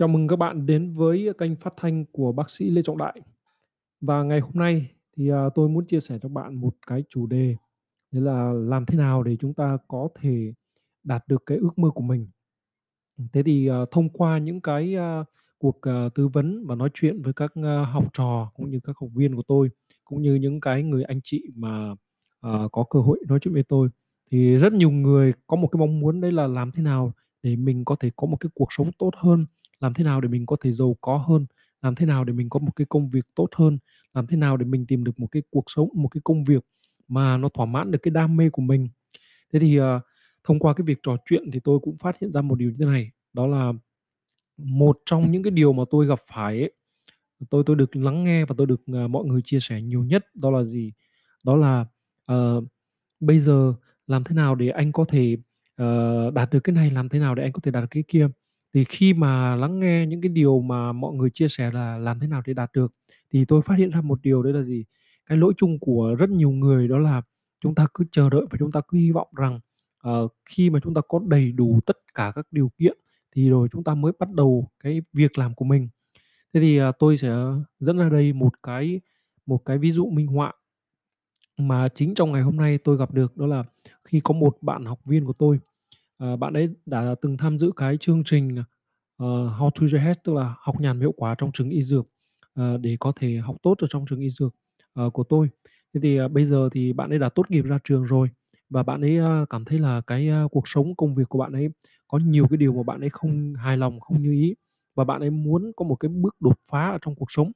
Chào mừng các bạn đến với kênh phát thanh của bác sĩ Lê Trọng Đại. Và ngày hôm nay thì, à, tôi muốn chia sẻ cho bạn một cái chủ đề, đấy là làm thế nào để chúng ta có thể đạt được cái ước mơ của mình. thế thì, à, thông qua những cái, à, cuộc, tư vấn và nói chuyện với các, học trò cũng như các học viên của tôi, cũng như những cái người anh chị mà, có cơ hội nói chuyện với tôi, thì rất nhiều người có một cái mong muốn đấy là làm thế nào để mình có thể có một cái cuộc sống tốt hơn, làm thế nào để mình có thể giàu có hơn, làm thế nào để mình có một cái công việc tốt hơn, làm thế nào để mình tìm được một cái cuộc sống, một cái công việc mà nó thỏa mãn được cái đam mê của mình. Thế thì, uh, thông qua cái việc trò chuyện thì tôi cũng phát hiện ra một điều như thế này, đó là một trong những cái điều mà tôi gặp phải ấy, tôi tôi được lắng nghe và tôi được, uh, mọi người chia sẻ nhiều nhất đó là gì? Đó là, uh, bây giờ làm thế nào để anh có thể, uh, đạt được cái này, làm thế nào để anh có thể đạt được cái kia. Thì khi mà lắng nghe những cái điều mà mọi người chia sẻ là làm thế nào để đạt được, thì tôi phát hiện ra một điều đấy là gì? Cái lỗi chung của rất nhiều người đó là chúng ta cứ chờ đợi và chúng ta cứ hy vọng rằng, ờ, khi mà chúng ta có đầy đủ tất cả các điều kiện thì rồi chúng ta mới bắt đầu cái việc làm của mình. Thế thì, à, tôi sẽ dẫn ra đây một cái một cái ví dụ minh họa mà chính trong ngày hôm nay tôi gặp được, đó là khi có một bạn học viên của tôi, ờ, bạn ấy đã từng tham dự cái chương trình, ờ, How to Your Head, tức là học nhàn hiệu quả trong trường y dược, ờ, để có thể học tốt ở trong trường y dược, ờ, của tôi. Thế thì, à, bây giờ thì bạn ấy đã tốt nghiệp ra trường rồi và bạn ấy, a, cảm thấy là cái, a, cuộc sống, công việc của bạn ấy có nhiều cái điều mà bạn ấy không hài lòng, không như ý và bạn ấy muốn có một cái bước đột phá ở trong cuộc sống.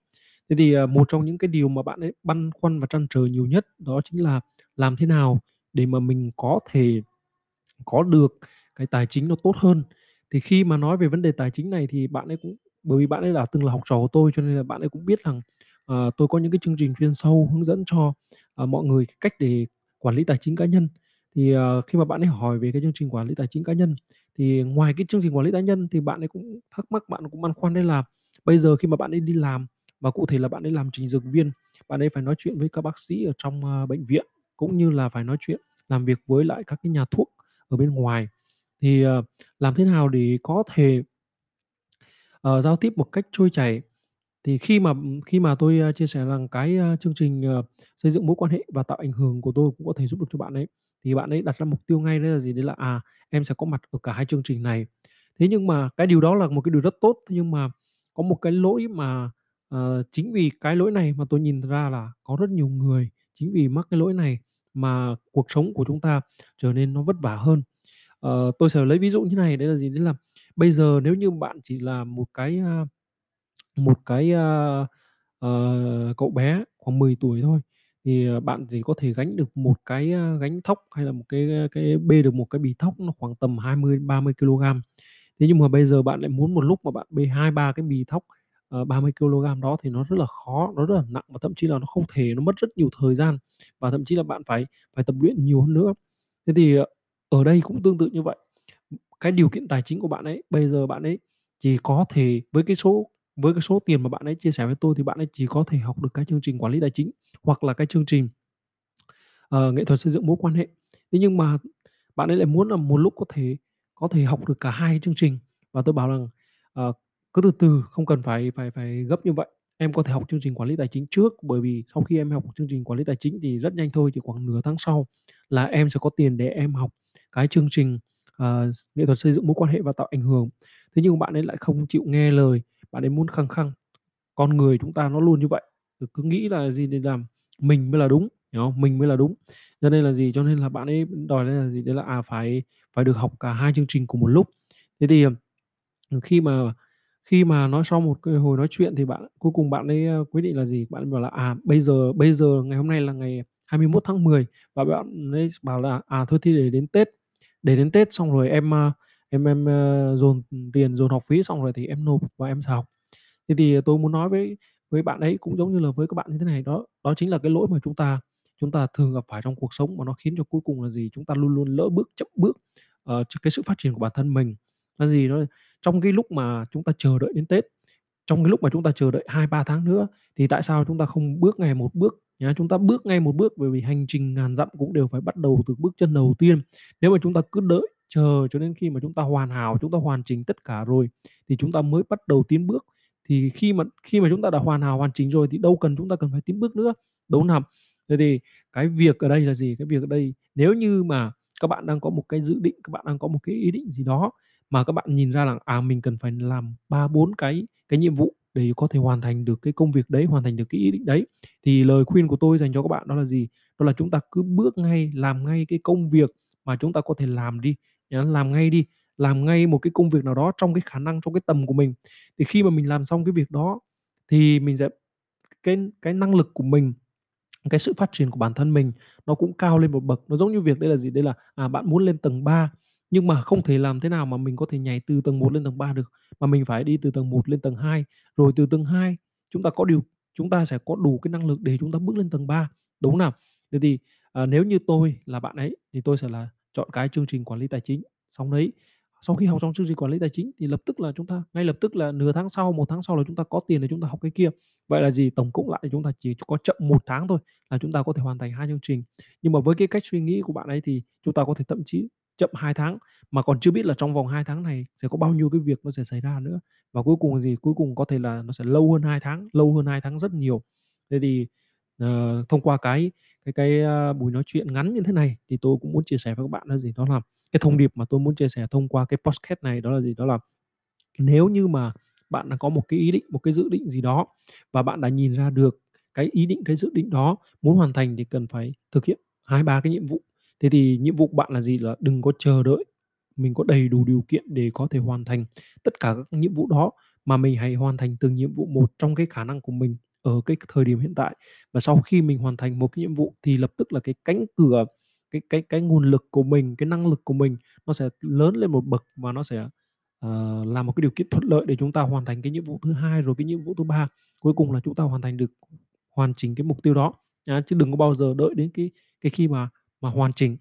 Thế thì, à, một trong những cái điều mà bạn ấy băn khoăn và trăn trở nhiều nhất đó chính là làm thế nào để mà mình có thể có được cái tài chính nó tốt hơn. Thì khi mà nói về vấn đề tài chính này thì bạn ấy cũng bởi vì bạn ấy đã từng là học trò của tôi cho nên là bạn ấy cũng biết rằng, ờ, tôi có những cái chương trình chuyên sâu hướng dẫn cho, ờ, mọi người cách để quản lý tài chính cá nhân. Thì, ờ, khi mà bạn ấy hỏi về cái chương trình quản lý tài chính cá nhân, thì ngoài cái chương trình quản lý cá nhân thì bạn ấy cũng thắc mắc, bạn cũng băn khoăn đây là bây giờ khi mà bạn ấy đi làm và cụ thể là bạn ấy làm trình dược viên, bạn ấy phải nói chuyện với các bác sĩ ở trong, uh, bệnh viện, cũng như là phải nói chuyện làm việc với lại các cái nhà thuốc ở bên ngoài. Thì, uh, làm thế nào để có thể uh, giao tiếp một cách trôi chảy. Thì khi mà, khi mà tôi, uh, chia sẻ rằng cái, uh, chương trình, uh, xây dựng mối quan hệ và tạo ảnh hưởng của tôi cũng có thể giúp được cho bạn ấy, thì bạn ấy đặt ra mục tiêu ngay đấy là gì? Đấy là, à, em sẽ có mặt ở cả hai chương trình này. Thế nhưng mà cái điều đó là một cái điều rất tốt, thế nhưng mà có một cái lỗi mà, uh, chính vì cái lỗi này mà tôi nhìn ra là có rất nhiều người chính vì mắc cái lỗi này mà cuộc sống của chúng ta trở nên nó vất vả hơn. Ờ, tôi sẽ lấy ví dụ như này, đấy là gì? Đấy là bây giờ nếu như bạn chỉ là một cái, một cái, uh, uh, cậu bé khoảng 10 tuổi thôi, thì, ờ, bạn thì có thể gánh được một cái, gánh thóc hay là một cái, cái bê được một cái bì thóc nó khoảng tầm 20-30 kg. Thế nhưng mà bây giờ bạn lại muốn một lúc mà bạn bê 2-3 cái bì thóc, Ờ, 30 kg đó thì nó rất là khó, nó rất là nặng và thậm chí là nó không thể nó mất rất nhiều thời gian và thậm chí là bạn phải phải tập luyện nhiều hơn nữa. Thế thì, ờ, ở đây cũng tương tự như vậy. Cái điều kiện tài chính của bạn ấy, bây giờ bạn ấy chỉ có thể với cái số với cái số tiền mà bạn ấy chia sẻ với tôi thì bạn ấy chỉ có thể học được cái chương trình quản lý tài chính hoặc là cái chương trình, uh, nghệ thuật xây dựng mối quan hệ. Thế nhưng mà bạn ấy lại muốn là một lúc có thể có thể học được cả hai chương trình và tôi bảo rằng, uh, cứ từ từ, không cần phải phải phải gấp như vậy. Em có thể học chương trình quản lý tài chính trước, bởi vì sau khi em học chương trình quản lý tài chính thì rất nhanh thôi, chỉ khoảng nửa tháng sau là em sẽ có tiền để em học cái chương trình, uh, nghệ thuật xây dựng mối quan hệ và tạo ảnh hưởng. Thế nhưng bạn ấy lại không chịu nghe lời, bạn ấy muốn khăng khăng. Con người chúng ta nó luôn như vậy, cứ nghĩ là gì để làm mình mới là đúng, hiểu không? Mình mới là đúng. Cho nên là gì? Cho nên là bạn ấy đòi là gì? Đấy là, à, phải phải được học cả hai chương trình cùng một lúc. Thế thì, khi mà khi mà nói sau một cái hồi nói chuyện thì bạn cuối cùng bạn ấy, quyết định là gì? Bạn ấy bảo là, à, bây giờ bây giờ ngày hôm nay là ngày 21 tháng 10 và bạn ấy bảo là, à, thôi thì để đến Tết, để đến Tết xong rồi em, a, em em, ơ, dồn, tiền, dồn học phí xong rồi thì em nộp và em sẽ học. Thế thì tôi muốn nói với với bạn ấy cũng giống như là với các bạn như thế này, đó đó chính là cái lỗi mà chúng ta chúng ta thường gặp phải trong cuộc sống mà nó khiến cho cuối cùng là gì? Chúng ta luôn luôn lỡ bước, chậm bước, ờ, cái sự phát triển của bản thân mình. Là gì? Đó trong cái lúc mà chúng ta chờ đợi đến Tết, trong cái lúc mà chúng ta chờ đợi 2-3 tháng nữa thì tại sao chúng ta không bước ngay một bước nhá? Chúng ta bước ngay một bước bởi vì hành trình ngàn dặm cũng đều phải bắt đầu từ bước chân đầu tiên. Nếu mà chúng ta cứ đợi chờ cho đến khi mà chúng ta hoàn hảo, chúng ta hoàn chỉnh tất cả rồi thì chúng ta mới bắt đầu tiến bước. Thì khi mà khi mà chúng ta đã hoàn hảo, hoàn chỉnh rồi thì đâu cần chúng ta cần phải tiến bước nữa, đúng không nào? Thế thì cái việc ở đây là gì? Cái việc ở đây nếu như mà các bạn đang có một cái dự định, các bạn đang có một cái ý định gì đó mà các bạn nhìn ra là, à, mình cần phải làm 3, 4 cái cái nhiệm vụ để có thể hoàn thành được cái công việc đấy, hoàn thành được cái ý định đấy. Thì lời khuyên của tôi dành cho các bạn đó là gì? Đó là chúng ta cứ bước ngay, làm ngay cái công việc mà chúng ta có thể làm đi, làm ngay đi, làm ngay một cái công việc nào đó trong cái khả năng, trong cái tầm của mình. Thì khi mà mình làm xong cái việc đó thì mình sẽ cái cái năng lực của mình, cái sự phát triển của bản thân mình nó cũng cao lên một bậc. Nó giống như việc đây là gì? Đây là, à, bạn muốn lên tầng 3 nhưng mà không thể làm thế nào mà mình có thể nhảy từ tầng 1 lên tầng 3 được, mà mình phải đi từ tầng 1 lên tầng 2, rồi từ tầng 2 chúng ta có điều chúng ta sẽ có đủ cái năng lực để chúng ta bước lên tầng 3, đúng không nào? Thế thì, à, nếu như tôi là bạn ấy thì tôi sẽ là chọn cái chương trình quản lý tài chính. Xong đấy, sau khi học xong chương trình quản lý tài chính thì lập tức là chúng ta ngay lập tức là nửa tháng sau, một tháng sau là chúng ta có tiền để chúng ta học cái kia. Vậy là gì? Tổng cộng lại thì chúng ta chỉ có chậm một tháng thôi là chúng ta có thể hoàn thành hai chương trình. Nhưng mà với cái cách suy nghĩ của bạn ấy thì chúng ta có thể thậm chí chậm 2 tháng, mà còn chưa biết là trong vòng 2 tháng này sẽ có bao nhiêu cái việc nó sẽ xảy ra nữa. Và cuối cùng gì? Cuối cùng có thể là nó sẽ lâu hơn 2 tháng, lâu hơn 2 tháng rất nhiều. Thế thì, uh, thông qua cái cái cái, uh, buổi nói chuyện ngắn như thế này thì tôi cũng muốn chia sẻ với các bạn là gì? Đó là cái thông điệp mà tôi muốn chia sẻ thông qua cái podcast này đó là gì? Đó là nếu như mà bạn đã có một cái ý định, một cái dự định gì đó và bạn đã nhìn ra được cái ý định, cái dự định đó muốn hoàn thành thì cần phải thực hiện 2, 3 cái nhiệm vụ. Thế thì nhiệm vụ của bạn là gì? Là đừng có chờ đợi mình có đầy đủ điều kiện để có thể hoàn thành tất cả các nhiệm vụ đó, mà mình hãy hoàn thành từng nhiệm vụ một trong cái khả năng của mình ở cái thời điểm hiện tại. Và sau khi mình hoàn thành một cái nhiệm vụ thì lập tức là cái cánh cửa, cái cái cái nguồn lực của mình, cái năng lực của mình nó sẽ lớn lên một bậc và nó sẽ, uh, là một cái điều kiện thuận lợi để chúng ta hoàn thành cái nhiệm vụ thứ hai, rồi cái nhiệm vụ thứ ba. Cuối cùng là chúng ta hoàn thành được hoàn chỉnh cái mục tiêu đó, à, chứ đừng có bao giờ đợi đến cái cái khi mà mà hoàn chỉnh.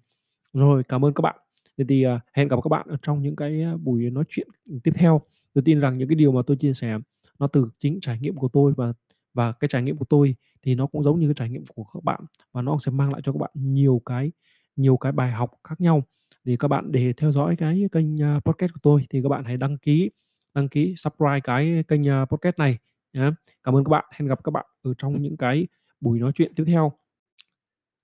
Rồi, cảm ơn các bạn. Vậy thì, uh, hẹn gặp các bạn ở trong những cái, à, buổi nói chuyện, tiếp theo. Tôi tin rằng những cái điều mà tôi chia sẻ nó từ chính trải nghiệm của tôi và và cái trải nghiệm của tôi thì nó cũng giống như cái trải nghiệm của các bạn, và nó sẽ mang lại cho các bạn nhiều cái nhiều cái bài học khác nhau. Thì các bạn để theo dõi cái kênh, à, podcast của tôi thì các bạn hãy đăng ký đăng ký subscribe cái kênh, podcast này nhé. Cảm ơn các bạn. Hẹn gặp các bạn ở trong những cái buổi nói chuyện tiếp theo.